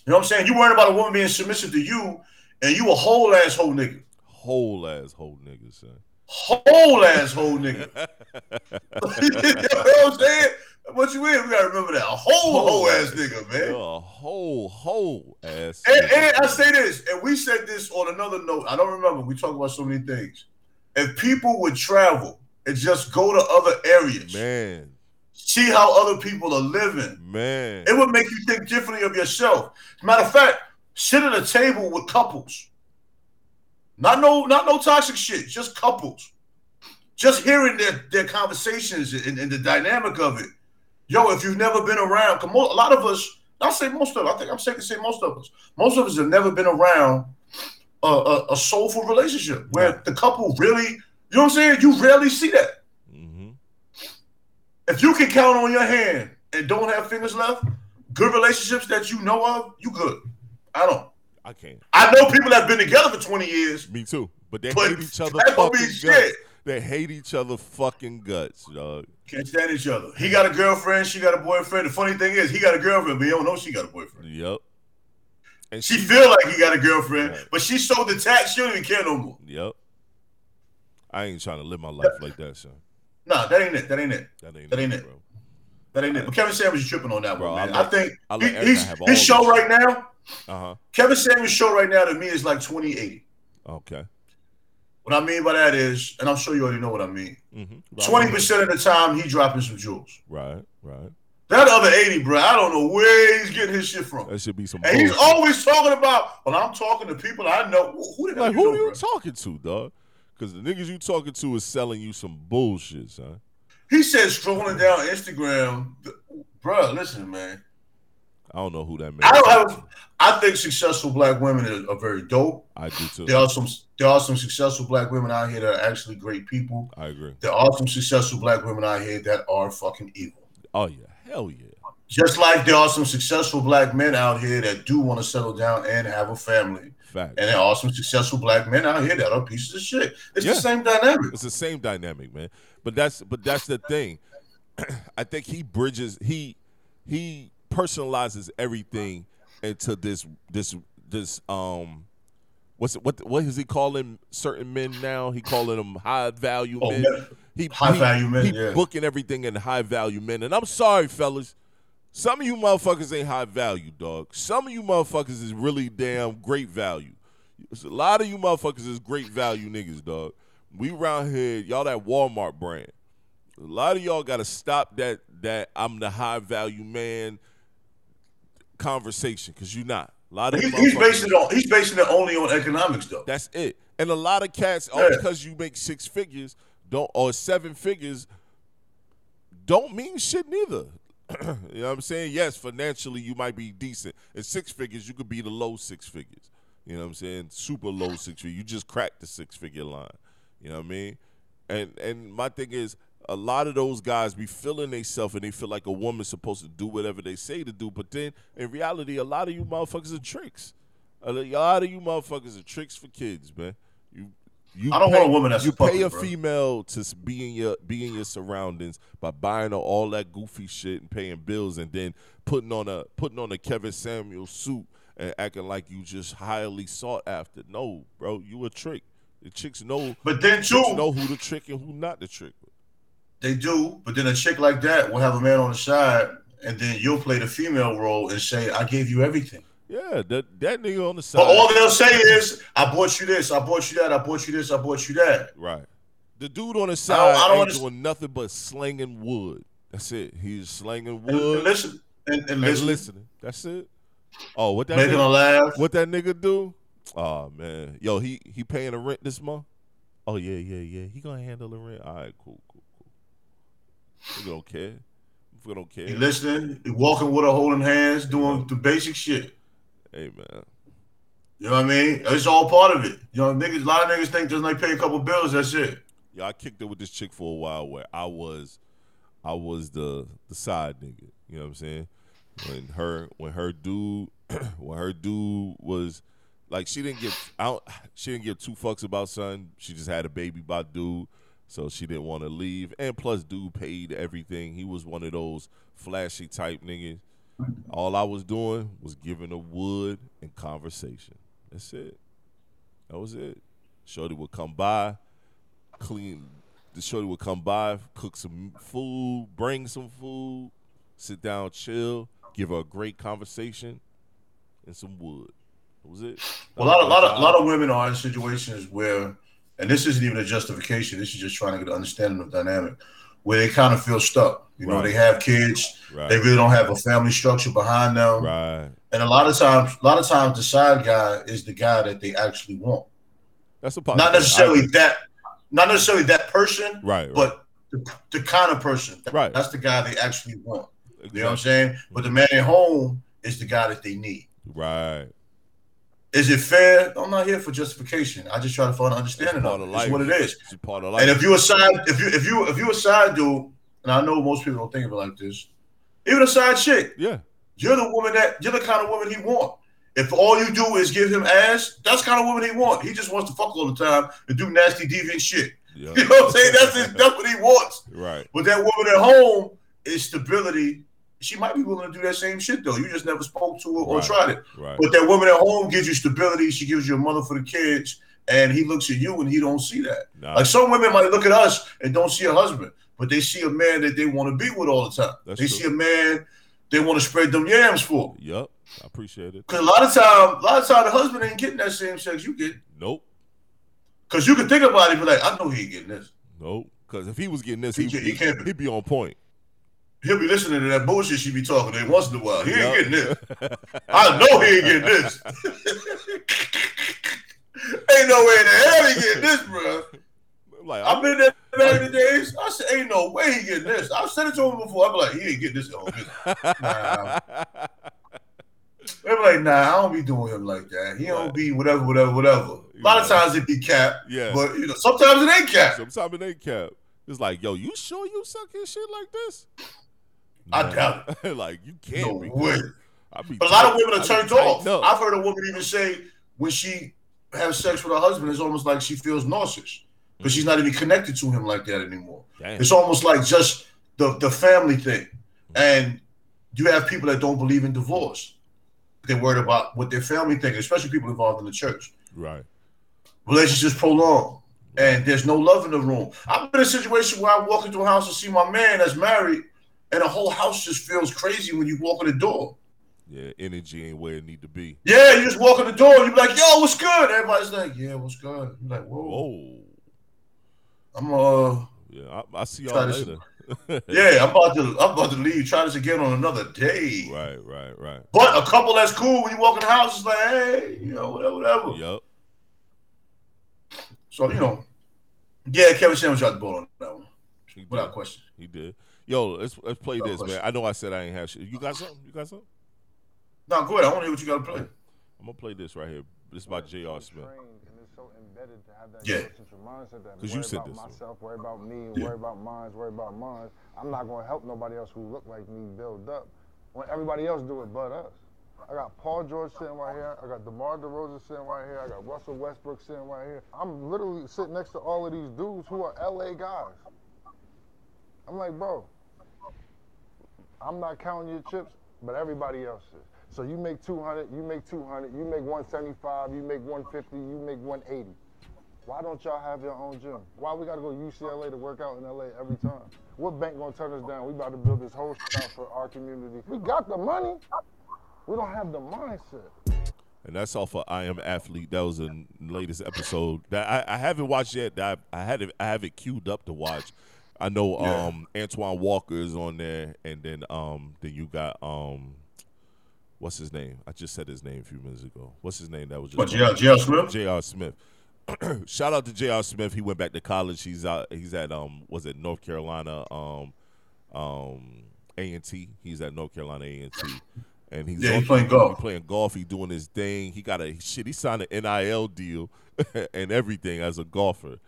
You know what I'm saying? You worried about a woman being submissive to you, and you a whole asshole nigga. Whole ass whole nigga, son. Whole asshole nigga. you know what I'm saying? What you in? We gotta remember that. A whole whole ass nigga, man. A whole whole ass. And, and I say this, and we said this on another note. I don't remember. We talk about so many things. If people would travel and just go to other areas, man, see how other people are living, man. it would make you think differently of yourself. Matter of fact, sit at a table with couples. Not no, not no toxic shit. Just couples. Just hearing their, their conversations and, and the dynamic of it. Yo, if you've never been around, a lot of us, I'll say most of, I think I'm safe to say most of us, most of us have never been around a, a, a soulful relationship where Right. the couple really, you know what I'm saying? You rarely see that. If you can count on your hand and don't have fingers left, good relationships that you know of, you good. I don't. I can't. I know people that have been together for 20 years, Me too. But they but hate each other fucking guts. shit. They hate each other fucking guts, dog. Can't stand each other. He got a girlfriend, she got a boyfriend. The funny thing is, he got a girlfriend, but he don't know she got a boyfriend. Yep. And She feel like he got a girlfriend, Right. but she's so detached, she don't even care no more. Yep. I ain't trying to live my life like that, son. Nah, that ain't it. That ain't it. That ain't That it, ain't it. bro. That ain't it. But Kevin Samuels is tripping on that Bro, one, man. I I, think I he, he's, his show right now, Uh huh. Kevin Samuels' show right now to me is like 2080. Okay. What I mean by that is, and I'm sure you already know what I mean. Mm-hmm. Twenty percent of the time he dropping some jewels. Right. Right. That other 80, bro, I don't know where he's getting his shit from. That should be some. And he's always talking about, well, I'm talking to people I know. Who, who like, who know, are you bro? talking to, dog? Because the niggas you talking to is selling you some bullshit, son. He said scrolling down Instagram, bro. Listen, man. I don't know who that man. I don't have. I think successful black women are, are very dope. I do too. There are some. There are some successful black women out here that are actually great people. I agree. There are some successful black women out here that are fucking evil. Oh yeah, hell yeah. Just like there are some successful black men out here that do want to settle down and have a family. Fact. And there are some successful black men out here that are pieces of shit. It's Yeah. the same dynamic. It's the same dynamic, man. But that's but that's the thing. I think he bridges he he personalizes everything into this this this um what's it, what what is he calling certain men now? He calling them high value Oh, men. men. He High he- value men, He yeah. booking everything in high value men. And I'm sorry, fellas. Some of you motherfuckers ain't high value, dog. Some of you motherfuckers is really damn great value. There's a lot of you motherfuckers is great value niggas, dog. We around here, y'all that Walmart brand. A lot of y'all gotta stop that that I'm the high value man conversation, cause you're not. A lot of He's, basing it on. He's basing it only on economics, though. that's it. And a lot of cats, all Yeah. because you make six figures, don't or seven figures, don't mean shit neither. you know what I'm saying? Yes, financially you might be decent. At six figures, you could be the low six figures. You know what I'm saying? Super low six figure. You just cracked the six figure line. You know what I mean? And and my thing is a lot of those guys be feeling themselves and they feel like a woman's supposed to do whatever they say to do. But then in reality, a lot of you motherfuckers are tricks. A lot of you motherfuckers are tricks for kids, man. You you I don't pay, want a woman that's you a puppet, pay a bro. female to be in your be in your surroundings by buying her all that goofy shit and paying bills and then putting on a putting on a Kevin Samuels suit and acting like you just highly sought after. No, bro, you a trick. The chicks know But then too, know who to trick and who not to trick. they do. But then a chick like that will have a man on the side, and then you'll play the female role and say, "I gave you everything." Yeah, that that nigga on the side. But all they'll say is, "I bought you this. I bought you that. I bought you this. I bought you that." Right. The dude on the I side don't- I don't ain't doing nothing but slinging wood. That's it. He's slinging wood and listen, and, and and listen, listening. That's it. Oh, what that making nigga, laugh. what that nigga do? Oh man, yo, he he paying the rent this month. Oh yeah, yeah, yeah. He gonna handle the rent. All right, cool, cool, cool. We don't care. We don't care. He listening, he walking with her, holding hands, doing the basic shit. Hey man, You know what I mean? It's all part of it. You know, niggas. A lot of niggas think just like pay a couple bills. That's it. Yeah, I kicked it with this chick for a while where I was, I was the the side nigga. You know what I'm saying? When her when her dude when her dude was like she didn't give out she didn't give two fucks about son. She just had a baby by dude, so she didn't want to leave. And plus, dude paid everything. He was one of those flashy type niggas. All I was doing was giving her wood and conversation. That's it. That was it. Shorty would come by, clean. The shorty would come by, cook some food, bring some food, sit down, chill, give her a great conversation, and some wood. That was it. Well, A lot, of, lot of, lot of women are in situations where, and this isn't even a justification. This is just trying to get an understanding of dynamic, where they kind of feel stuck. You know, they have kids, Right. they really don't have a family structure behind them, right. and a lot of times, a lot of times, the side guy is the guy that they actually want. That's a part. Not necessarily that, not necessarily that person, Right. right. but the, the kind of person. Right. That's the guy they actually want. You know what I'm saying? But the man at home is the guy that they need. Right. Is it fair? I'm not here for justification. I just try to find an understanding of of it. It's what it is. It's part of life. And if you a side, if you if you if you a side dude, and I know most people don't think of it like this, even a side chick, yeah. you're the woman that you're the kind of woman he want. If all you do is give him ass, that's the kind of woman he want. He just wants to fuck all the time and do nasty deviant shit. You know what I'm saying? That's his, that's what he wants. right. But that woman at home is stability. She might be willing to do that same shit though. You just never spoke to her or tried it. Right. But that woman at home gives you stability. She gives you a mother for the kids, and he looks at you and he don't see that. Nah, Like some women might look at us and don't see a husband, but they see a man that they want to be with all the time. That's they true. see a man they want to spread them yams for. Yep. I appreciate it. Because a lot of time, a lot of time, the husband ain't getting that same sex you get. Nope. Because you can think about it, be like, I know he ain't getting this. Nope. Because if he was getting this, He he, can't- he, he he'd be on point. He'll be listening to that bullshit she be talking to him once in a while. He ain't Yup. getting this. I know he ain't getting this. ain't no way in the hell he getting this, bro. Like I've been there back in the days. I said, ain't no way he getting this. I've said it to him before. I'm like, he ain't getting this at. Nah. They be like, nah, I don't be doing him like that. He don't be whatever, whatever, whatever. A lot of times it be cap, Yeah. but you know, sometimes it ain't cap. Sometimes it ain't cap. It's like, yo, you sure you sucking shit like this? I doubt like you can't No be. way. But a lot of women are turned off. up. I've heard a woman even say when she has sex with her husband, it's almost like she feels nauseous because she's mm. not even connected to him like that anymore. Damn. It's almost like just the the family thing. Mm. And you have people that don't believe in divorce. They're worried about what their family think, especially people involved in the church. Right. Relationships prolong, and there's no love in the room. I've been in a situation where I walk into a house and see my man that's married, and the whole house just feels crazy when you walk in the door. Yeah, energy ain't where it need to be. Yeah, you just walk in the door and you be like, "Yo, what's good?" Everybody's like, "Yeah, what's good?" You're like, "Whoa, Whoa. I'm uh, Yeah, I, I see y'all this- later. yeah, I'm about to, I'm about to leave. Try this again on another day." Right, right, right. But a couple that's cool when you walk in the house is like, "Hey, you know, whatever, whatever." Yup. So you know, yeah, Kevin Samuels got the ball on that one without question. He did. Yo, let's let's play No this, question. man. I know I said I ain't have shit. You got something? You got something? Now go ahead. I want to hear what you got to play. I'm gonna play this right here. This is by J.R. Smith. And it's so embedded to have that Yeah. egocentric mindset that 'Cause worry you said about this, so. myself, worry about me, Yeah. worry about mine, worry about mine. I'm not going to help nobody else who look like me build up when everybody else do it but us. I got Paul George sitting right here. I got DeMar DeRozan sitting right here. I got Russell Westbrook sitting right here. I'm literally sitting next to all of these dudes who are LA guys. I'm like, bro, I'm not counting your chips, but everybody else is. So you make 200, you make 200, you make 175, you make 150, you make 180. Why don't y'all have your own gym? Why we gotta go UCLA to work out in LA every time? What bank gonna turn us down? We about to build this whole shit out for our community. We got the money. We don't have the mindset. And that's all for I Am Athlete. That was the latest episode that I, I haven't watched yet. I, I had it, I have it queued up to watch. I know Yeah. um Antoine Walker is on there, and then um then you got um what's his name? I just said his name a few minutes ago. What's his name? That was just J.R. J.R. Smith. J.R. Smith. Shout out to J.R. Smith. He went back to college. He's out. He's at um was it North Carolina um um A and T. He's at North Carolina A and T. And he's Yeah, he playing golf. He playing golf. He doing his thing. He got a shit. He signed an NIL deal and everything as a golfer.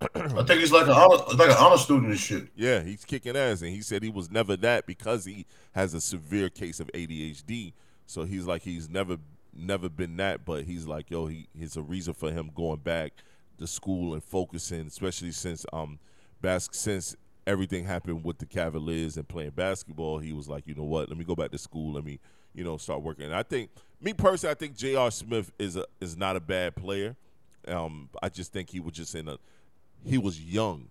I think he's like an honor, like an honor student and shit. Yeah, he's kicking ass, and he said he was never that because he has a severe case of ADHD. So he's like he's never never been that, but he's like yo, he he's a reason for him going back to school and focusing, especially since um bas- since everything happened with the Cavaliers and playing basketball. He was like, you know what, let me go back to school, let me you know start working. And I think me personally, I think J.R. Smith is a is not a bad player. Um, I just think he was just in a he was young.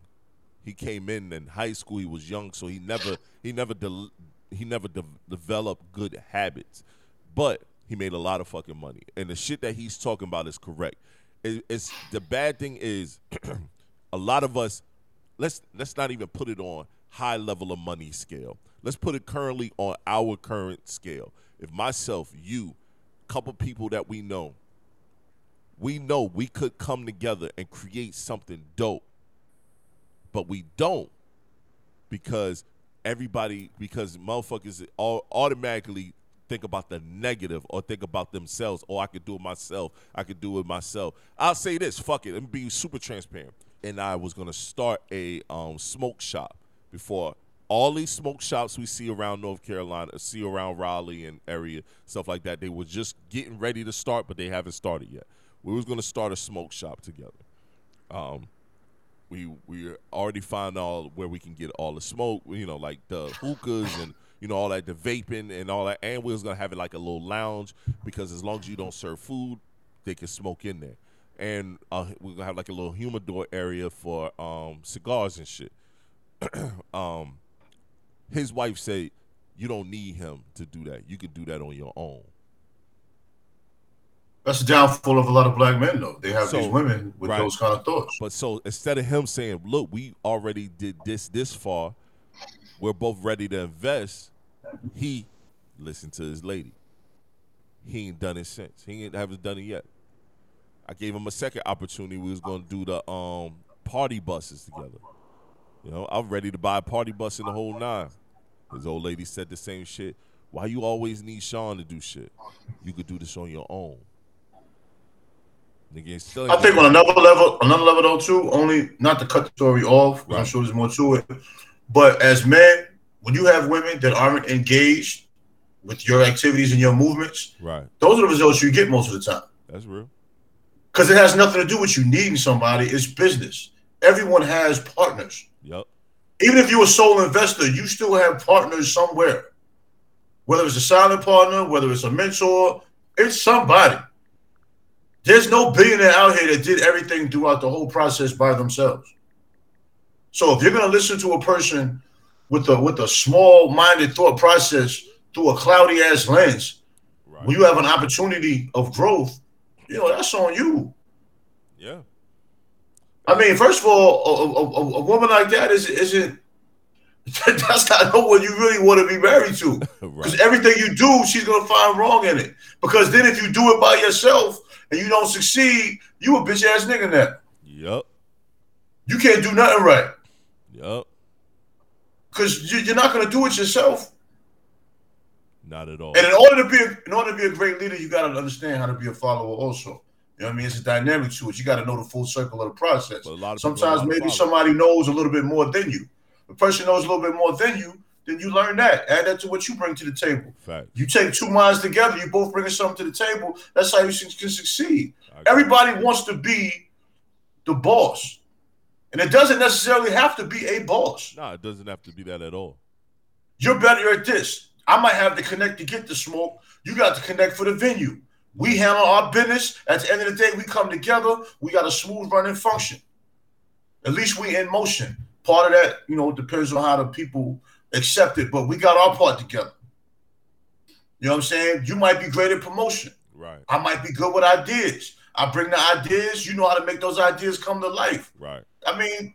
He came in in high school he was young so he never he never de- he never de- developed good habits. But he made a lot of fucking money and the shit that he's talking about is correct. It, it's the bad thing is a lot of us let's let's not even put it on high level of money scale. Let's put it currently on our current scale. If myself you couple people that we know we know we could come together and create something dope but we don't because everybody because motherfuckers all automatically think about the negative or think about themselves. Oh i could do it myself. I could do it myself. I'll say this fuck it. Let me be super transparent. And i was to start a um, smoke shop before all these smoke shops we see around north carolina see around raleigh and area stuff like that. They were just getting ready to start but they haven't started yet we was to start a smoke shop together um, we we already found out where we can get all the smoke, you know, like the hookahs and you know all that, the vaping and all that. And we was gonna have it like a little lounge because as long as you don't serve food, they can smoke in there. And uh, we're gonna have like a little humidor area for um, cigars and shit. um, his wife said, "You don't need him to do that. You can do that on your own." That's the downfall of a lot of black men, though. They have So, these women with right. those kind of thoughts. But so instead of him saying, "Look, we already did this this far," we're both ready to invest. He listened to his lady. He ain't done it since. He ain't haven't done it yet. I gave him a second opportunity. We was gonna do the um party buses together. You know, I'm ready to buy a party bus in the whole nine. His old lady said the same shit. Why you always need Sean to do shit? You could do this on your own. Nigga, still I think on another level, another level though too. Only not to cut the story off. 'cause I'm sure there's more to it. But as men, when you have women that aren't engaged with your activities and your movements, right. those are the results you get most of the time. That's real. Because it has nothing to do with you needing somebody. It's business. Everyone has partners. Yup. Even if you're a sole investor, you still have partners somewhere. Whether it's a silent partner, whether it's a mentor, it's somebody. There's no billionaire out here that did everything throughout the whole process by themselves. So if you're gonna listen to a person with a with a small-minded thought process through a cloudy ass lens, Right. when you have an opportunity of growth, you know that's on you. yeah. I mean, first of all, a, a, a- a woman like that is isn't that's not no one you really want to be married to. Because right. everything you do, she's gonna find wrong in it. Because then if you do it by yourself and you don't succeed, you a bitch ass nigga now. Yup. You can't do nothing right. Yup. Because you, you're not gonna do it yourself. Not at all. And in order to be a, in order to be a great leader, you gotta understand how to be a follower also. You know what I mean? It's a dynamic to it. You gotta know the full circle of the process. A lot of people Sometimes know maybe somebody knows a little bit more than you. The person knows a little bit more than you, then you learn that. Add that to what you bring to the table. Fact. You take two minds together, you both bringing something to the table. That's how you can can succeed. Everybody wants to be the boss, and it doesn't necessarily have to be a boss. No, it doesn't have to be that at all. You're better at this. I might have to connect to get the smoke. You got to connect for the venue. We handle our business. At the end of the day, we come together. We got a smooth running function. At least we in motion. Part of that, you know, depends on how the people accept it, but we got our part together. You know what I'm saying? You might be great at promotion. Right. I might be good with ideas. I bring the ideas. You know how to make those ideas come to life. Right. I mean,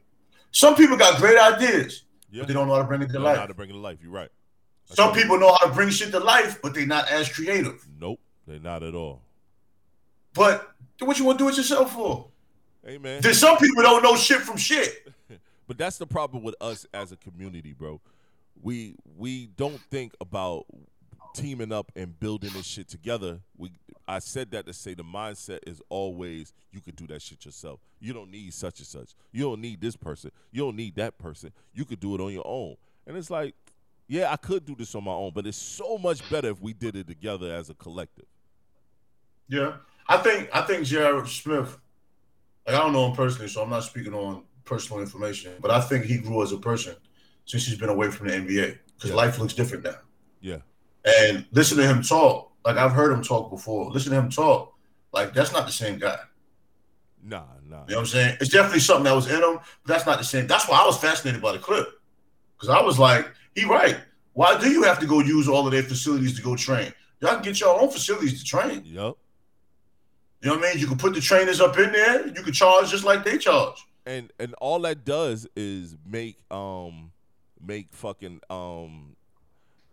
some people got great ideas, Yeah. but they don't know how to bring it to They know how to bring it to life. You're right. That's Some people know how to bring shit to life, but they're not as creative. Nope. They're not at all. But what you want to do it yourself for? Hey man. Then some people don't know shit from shit. But that's the problem with us as a community, bro. We we don't think about teaming up and building this shit together. We I said that to say the mindset is always you could do that shit yourself. You don't need such and such. You don't need this person. You don't need that person. You could do it on your own. And it's like, yeah, I could do this on my own, but it's so much better if we did it together as a collective. Yeah, I think I think J.R. Smith. Like I don't know him personally, so I'm not speaking on personal information. But I think he grew as a person since he's been away from the NBA because Yeah. life looks different now. Yeah. And listen to him talk. Like I've heard him talk before. Listen to him talk. Like that's not the same guy. Nah, nah. You know what I'm saying? It's definitely something that was in him, but that's not the same. That's why I was fascinated by the clip. Because I was like, he right. Why do you have to go use all of their facilities to go train? Y'all can get your own facilities to train. Yup. You know what I mean? You can put the trainers up in there. You can charge just like they charge. and and all that does is make um make fucking um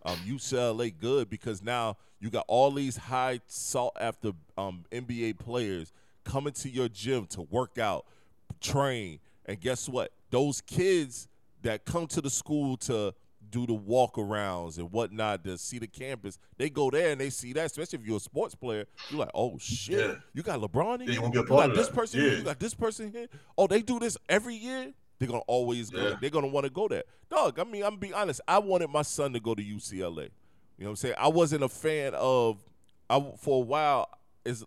um UCLA good because now you got all these high sought after um NBA players coming to your gym to work out, train, and guess what? Those kids that come to the school to do the walk arounds and whatnot to see the campus, they go there and they see that, especially if you're a sports player, you're like, oh shit, Yeah. you got LeBron here? wanna be a You got this person here? You got this person here? Oh, they do this every year? They're gonna always go. Yeah. They're gonna want to go there. Dog, I mean, I'm gonna be honest. I wanted my son to go to UCLA. You know what I'm saying? I wasn't a fan of. I for a while is.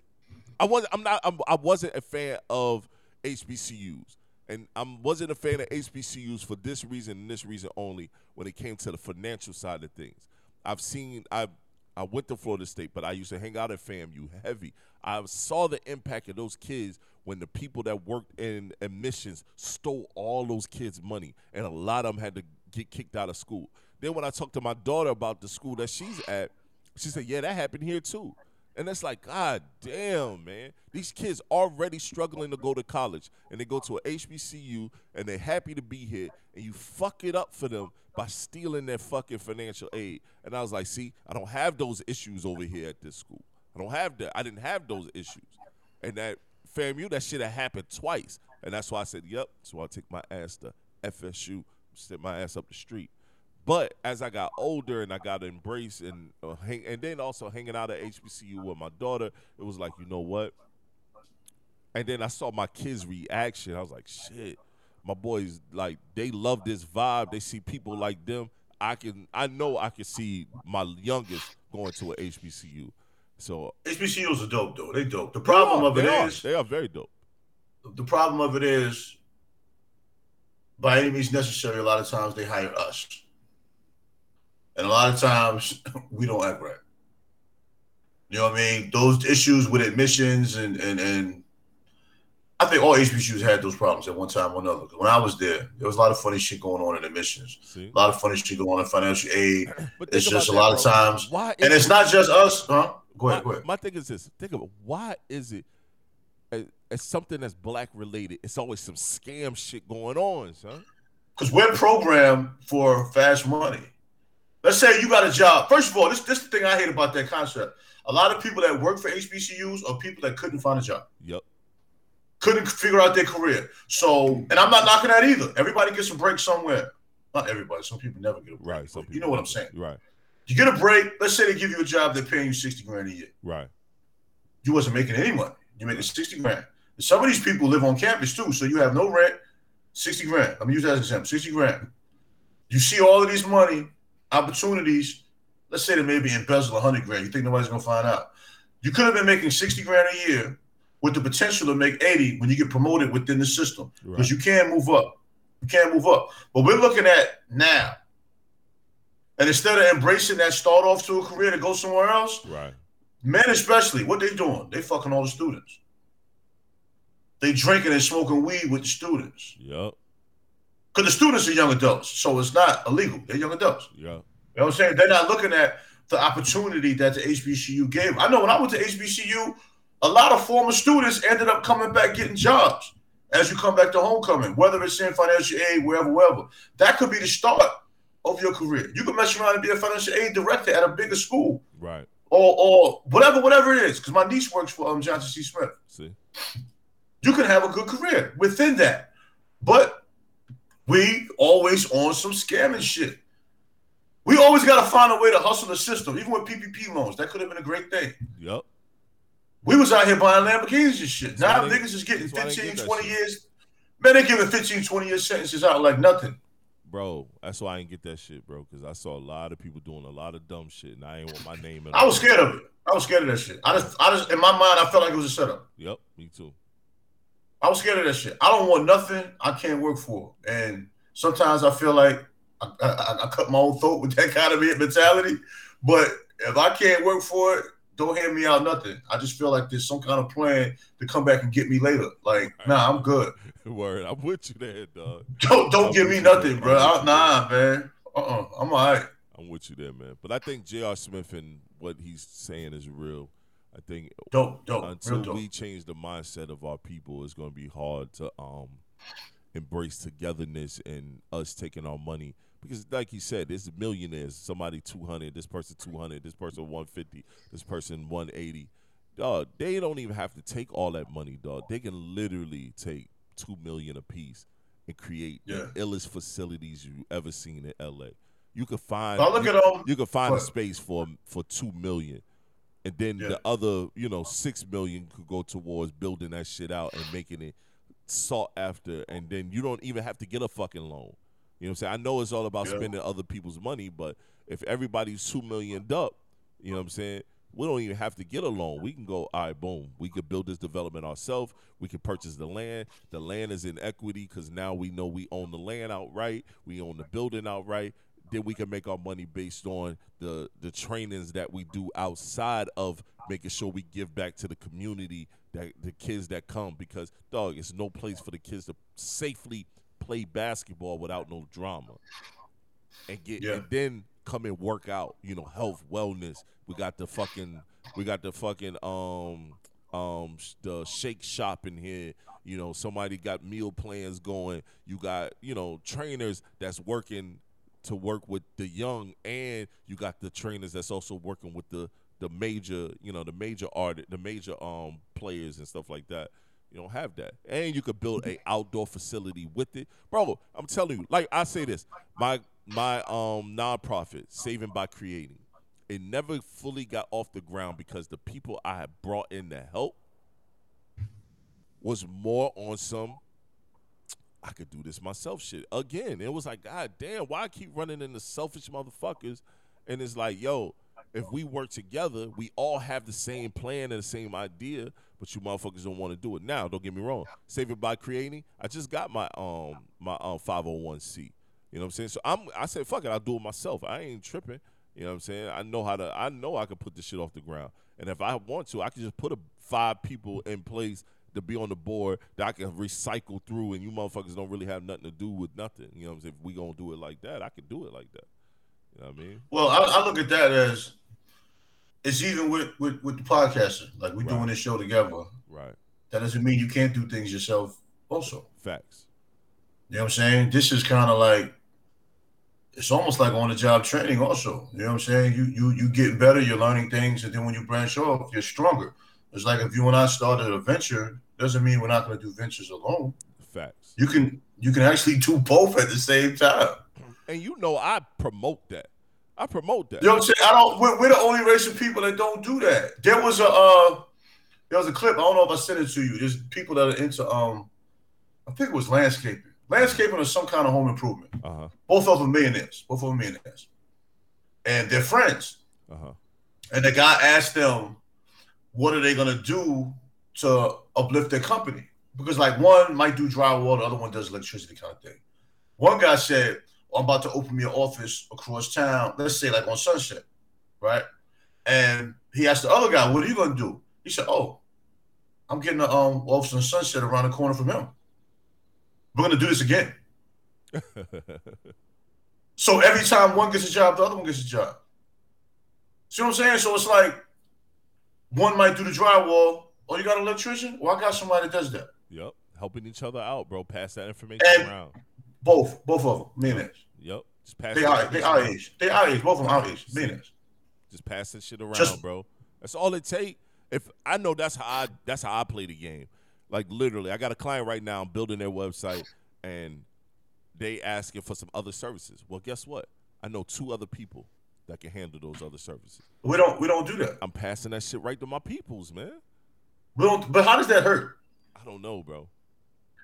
I was. I'm not. I'm, I wasn't a fan of HBCUs, and I wasn't a fan of HBCUs for this reason and this reason only. When it came to the financial side of things, I've seen. I I went to Florida State, but I used to hang out at FAMU heavy. I saw the impact of those kids when the people that worked in admissions stole all those kids' money, and a lot of them had to get kicked out of school. Then when I talked to my daughter about the school that she's at, she said, "Yeah, that happened here too." And it's like, God damn, man. These kids already struggling to go to college and they go to a HBCU and they're happy to be here and you fuck it up for them by stealing their fucking financial aid. And I was like, see, I don't have those issues over here at this school. I don't have that. I didn't have those issues. And that FAMU, that shit had happened twice. And that's why I said, yep. So I'll take my ass to FSU, sit my ass up the street. But as I got older and I got to embrace and uh, hang, and then also hanging out at HBCU with my daughter, it was like, you know what? And then I saw my kids' reaction. I was like, shit, my boys like they love this vibe. They see people like them. I can, I know, I can see my youngest going to a HBCU. So HBCUs are dope though. They dope. The problem of it they is are, they are very dope. the problem of it is by any means necessary, a lot of times they hire us. And a lot of times we don't act right. You know what I mean? Those issues with admissions and and and I think all HBCUs had those problems at one time or another. When I was there, there was a lot of funny shit going on in admissions. See, A lot of funny shit going on in financial aid. It's just a about lot that, of times. Why? And it's it- not just us, huh? Go ahead, my, go ahead. my thing is this: think about why is it as something that's black related? It's always some scam shit going on, son. because we're programmed for fast money. Let's say you got a job. First of all, this this is the thing I hate about that concept. A lot of people that work for HBCUs are people that couldn't find a job, Yep. couldn't figure out their career. So, and I'm not knocking that either. Everybody gets a break somewhere. Not everybody. Some people never get a break. Right. Some you know what I'm saying. Right. You get a break. Let's say they give you a job. They're paying you sixty grand a year. Right. You wasn't making any money. You're making sixty grand. Some of these people live on campus too, so you have no rent. Sixty grand. I'm gonna use that as an example. Sixty grand. You see all of these money opportunities. Let's say they maybe embezzle a hundred grand. You think nobody's gonna find out? You could have been making sixty grand a year with the potential to make eighty when you get promoted within the system Right. because you can't move up. You can't move up. But we're looking at now. And instead of embracing that start off to a career to go somewhere else, Right. men especially, what they doing? They fucking all the students. They drinking and smoking weed with the students. Yep. Because the students are young adults, so it's not illegal. They're young adults. Yeah. You know what I'm saying? They're not looking at the opportunity that the HBCU gave. I know when I went to HBCU, a lot of former students ended up coming back getting jobs as you come back to homecoming, whether it's in financial aid, wherever, wherever. That could be the start of your career. You could mess around and be a financial aid director at a bigger school Right. or or whatever, whatever it is. Because my niece works for um, Johnson C. Smith. See. You can have a good career within that, but we always on some scamming shit. We always got to find a way to hustle the system, even with PPP loans. That could have been a great thing. Yep. We was out here buying Lamborghinis and shit. That's Now they- niggas is getting that's 15, get 20 shit. years. Man, they giving 15, 20 year sentences out like nothing. Bro, that's why I didn't get that shit, bro. Because I saw a lot of people doing a lot of dumb shit, and I ain't want my name in. I was scared of it. I was scared of that shit. I just, I just, in my mind, I felt like it was a setup. Yep. Me too. I was scared of that shit. I don't want nothing I can't work for. And sometimes I feel like I, I, I cut my own throat with that kind of mentality. But if I can't work for it, don't hand me out nothing. I just feel like there's some kind of plan to come back and get me later. Like, nah, I'm good. Word. I'm with you there, dog. Don't don't give me nothing, bro. I, nah, man. Uh-uh. I'm all right. I'm with you there, man. But I think J.R. Smith and what he's saying is real. I think Dope, dope, until dope. we change the mindset of our people, it's going to be hard to um embrace togetherness and us taking our money. Because, like you said, there's millionaires. Somebody 200, this person 200, this person 150, this person 180. Dog, they don't even have to take all that money, dog. They can literally take two million apiece and create Yeah. the illest facilities you've ever seen in LA. You could find look you, at um you could find a space for for two million, and then Yeah. the other, you know, six million could go towards building that shit out and making it sought after, and then you don't even have to get a fucking loan. You know what I'm saying? I know it's all about Yeah. spending other people's money, but if everybody's two million up, you know what I'm saying? We don't even have to get a loan. We can go, all right, boom. We could build this development ourselves. We can purchase the land. The land is in equity because now we know we own the land outright. We own the building outright. Then we can make our money based on the the trainings that we do outside of making sure we give back to the community that the kids that come because dog, it's no place for the kids to safely play basketball without no drama and get Yeah. and then come and work out. You know, health, wellness. We got the fucking We got the fucking um um the shake shop in here. You know, somebody got meal plans going. You got you know trainers that's working to work with the young, and you got the trainers that's also working with the the major you know the major art the major um players and stuff like that. You don't have that, and you could build a outdoor facility with it, bro. I'm telling you, like I say this, my my um nonprofit, Saving by Creating, it never fully got off the ground because the people I had brought in to help was more on some I could do this myself shit. Again, it was like, God damn, why I keep running into selfish motherfuckers? And it's like, yo, if we work together, we all have the same plan and the same idea, but you motherfuckers don't want to do it. Now, don't get me wrong. Save it by creating. I just got my um my um 501c. You know what I'm saying? So I'm I said, fuck it, I'll do it myself. I ain't tripping. You know what I'm saying? I know how to I know I can put this shit off the ground. And if I want to, I can just put a five people in place to be on the board that I can recycle through and you motherfuckers don't really have nothing to do with nothing. You know what I'm saying? If we gonna do it like that, I can do it like that. You know what I mean? Well, I, I look at that as it's even with with, with the podcaster. Like we're Right. doing this show together. Right. That doesn't mean you can't do things yourself. Also, Facts. you know what I'm saying? This is kind of like it's almost like on the job training. Also, you know what I'm saying? You you you get better. You're learning things, and then when you branch off, you're stronger. It's like if you and I started a venture, doesn't mean we're not going to do ventures alone. Facts. You can you can actually do both at the same time. And you know I promote that. I promote that. You know what I'm saying? I don't. We're, we're the only race of people that don't do that. There was a uh, there was a clip. I don't know if I sent it to you. There's people that are into um, I think it was landscaping, landscaping or some kind of home improvement. Uh-huh. Both of them millionaires. Both of them millionaires, and they're friends. Uh-huh. And the guy asked them, "What are they gonna do to uplift their company?" Because like one might do drywall, the other one does electricity kind of thing. One guy said, "I'm about to open me an office across town. Let's say like on Sunset, right?" And he asked the other guy, "What are you gonna do?" He said, "Oh, I'm getting an um, office on Sunset around the corner from him. We're gonna do this again." So every time one gets a job, the other one gets a job. See what I'm saying? So it's like one might do the drywall. Oh, you got an electrician? Well, I got somebody that does that. Yep. Helping each other out, bro. Pass that information And- around. Both, both of them, millionaires. Yep. Just pass They are, they are age. They are age. Both of them are age. Millionaires. Just pass that shit around, Just- bro. That's all it take. If I know that's how I that's how I play the game. Like literally, I got a client right now building their website and they asking for some other services. Well, guess what? I know two other people that can handle those other services. We don't, we don't do that. I'm passing that shit right to my peoples, man. We don't. But how does that hurt? I don't know, bro.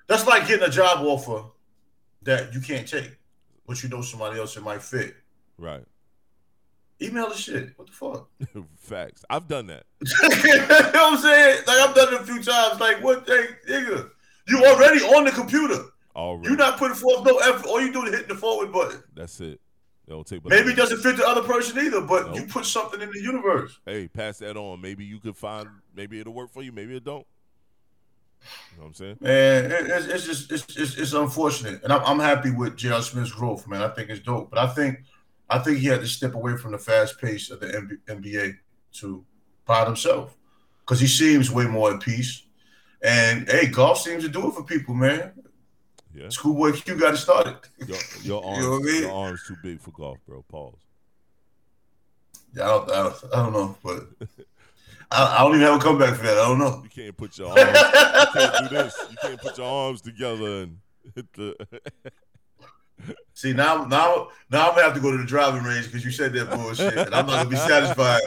That's like getting a job offer that you can't take, but you know somebody else that might fit. Right. Email the shit. What the fuck? Facts. I've done that. you know what I'm saying? Like I've done it a few times. Like what? Hey, nigga, you already on the computer. Already. You're not putting forth no effort. All you do is hitting the forward button. That's it. It don't take but Maybe it doesn't fit the other person either, but you put something in the universe. Hey, pass that on. Maybe you could find. Maybe it'll work for you. Maybe it don't. You know what I'm saying? Man, it- it's, it's just it's, it's it's unfortunate, and I'm, I'm happy with J.R. Smith's growth, man. I think it's dope, but I think I think he had to step away from the fast pace of the NBA to by himself because he seems way more at peace. And hey, golf seems to do it for people, man. Yeah. Schoolboy Q got it started. Your, your arms, know what I mean? your arms too big for golf, bro. Pause. I don't, I don't, I don't know, but I, I don't even have a comeback for that. I don't know. You can't put your arms. you can't do this. You can't put your arms together and hit the. See now, now, now I'm gonna have to go to the driving range because you said that bullshit, and I'm not gonna be satisfied.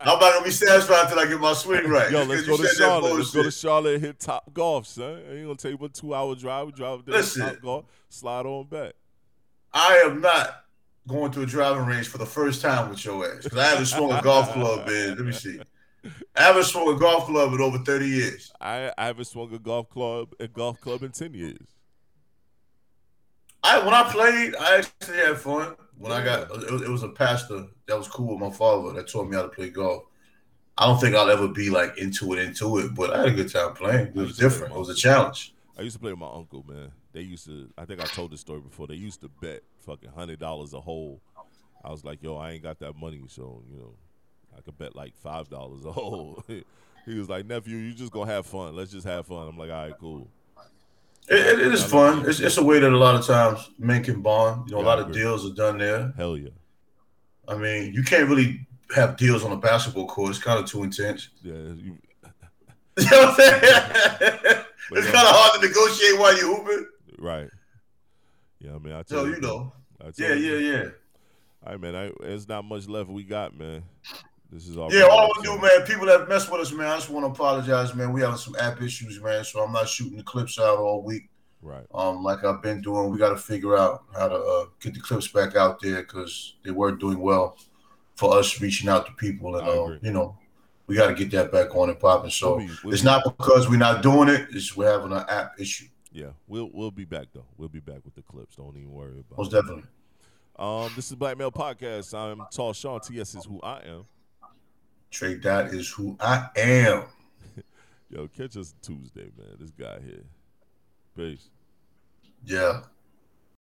I'm not gonna be satisfied until I get my swing right. Yo, let's go to Charlotte. Let's go to. Charlotte and hit top golf, son. It ain't gonna take but two hour drive. We drive there, Listen. top golf, slide on back. I am not going to a driving range for the first time with your ass because I haven't swung a golf club in. Let me see. I haven't swung a golf club in over 30 years. I, I haven't swung a golf club a golf club in ten years. I when I played, I actually had fun. When I got it was, it was a pastor that was cool with my father that taught me how to play golf. I don't think I'll ever be like into it, into it, but I had a good time playing. It was different. It was a challenge. I used to play with my uncle, man. They used to. I think I told this story before. They used to bet fucking hundred dollars a hole. I was like, yo, I ain't got that money, so you know, I could bet like five dollars a hole. he was like, nephew, you just gonna have fun. Let's just have fun. I'm like, all right, cool. It, it, is fun. It's, it's a way that a lot of times men can bond. You know, a lot of deals are done there. Hell yeah. I mean, you can't really have deals on a basketball court. It's kind of too intense. Yeah, you, You know what I'm saying? It's kind of hard to negotiate while you're hooping. right. Yeah, I mean, I So tell you know, yeah, told yeah, you. yeah. All right, man. I, there's not much left we got, man. This is all. Yeah, all to do, man, people that mess with us, man, I just want to apologize, man. We having some app issues, man, so I'm not shooting the clips out all week. Right. Um, like I've been doing, we got to figure out how to uh, get the clips back out there because they weren't doing well for us reaching out to people, and uh, you know, we got to get that back on and popping. So We'll be- we'll it's not because we're not doing it; it's we're having an app issue. Yeah, we'll we'll be back though. We'll be back with the clips. Don't even worry about Most it. definitely. Um, this is Black Male Podcast. I'm Tall Shon. TS is who I am. Trey, that is who I am. Yo, catch us Tuesday, man. This guy here. Peace. Yeah.